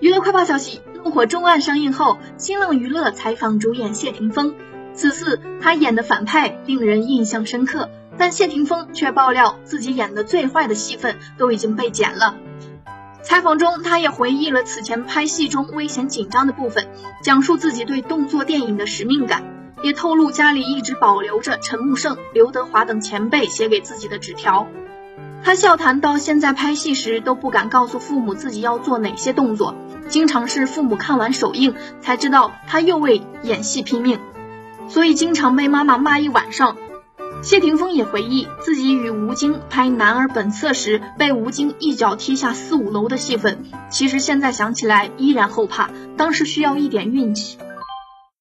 娱乐快报消息：《怒火中案》上映后，新浪娱乐采访主演谢霆锋。此次他演的反派令人印象深刻，但谢霆锋却爆料自己演的最坏的戏份都已经被剪了。采访中，他也回忆了此前拍戏中危险紧张的部分，讲述自己对动作电影的使命感，也透露家里一直保留着陈木胜、刘德华等前辈写给自己的纸条。他笑谈到，现在拍戏时都不敢告诉父母自己要做哪些动作，经常是父母看完首映才知道他又为演戏拼命，所以经常被妈妈骂一晚上。谢霆锋也回忆自己与吴京拍《男儿本色》时被吴京一脚踢下四五楼的戏份，其实现在想起来依然后怕，当时需要一点运气。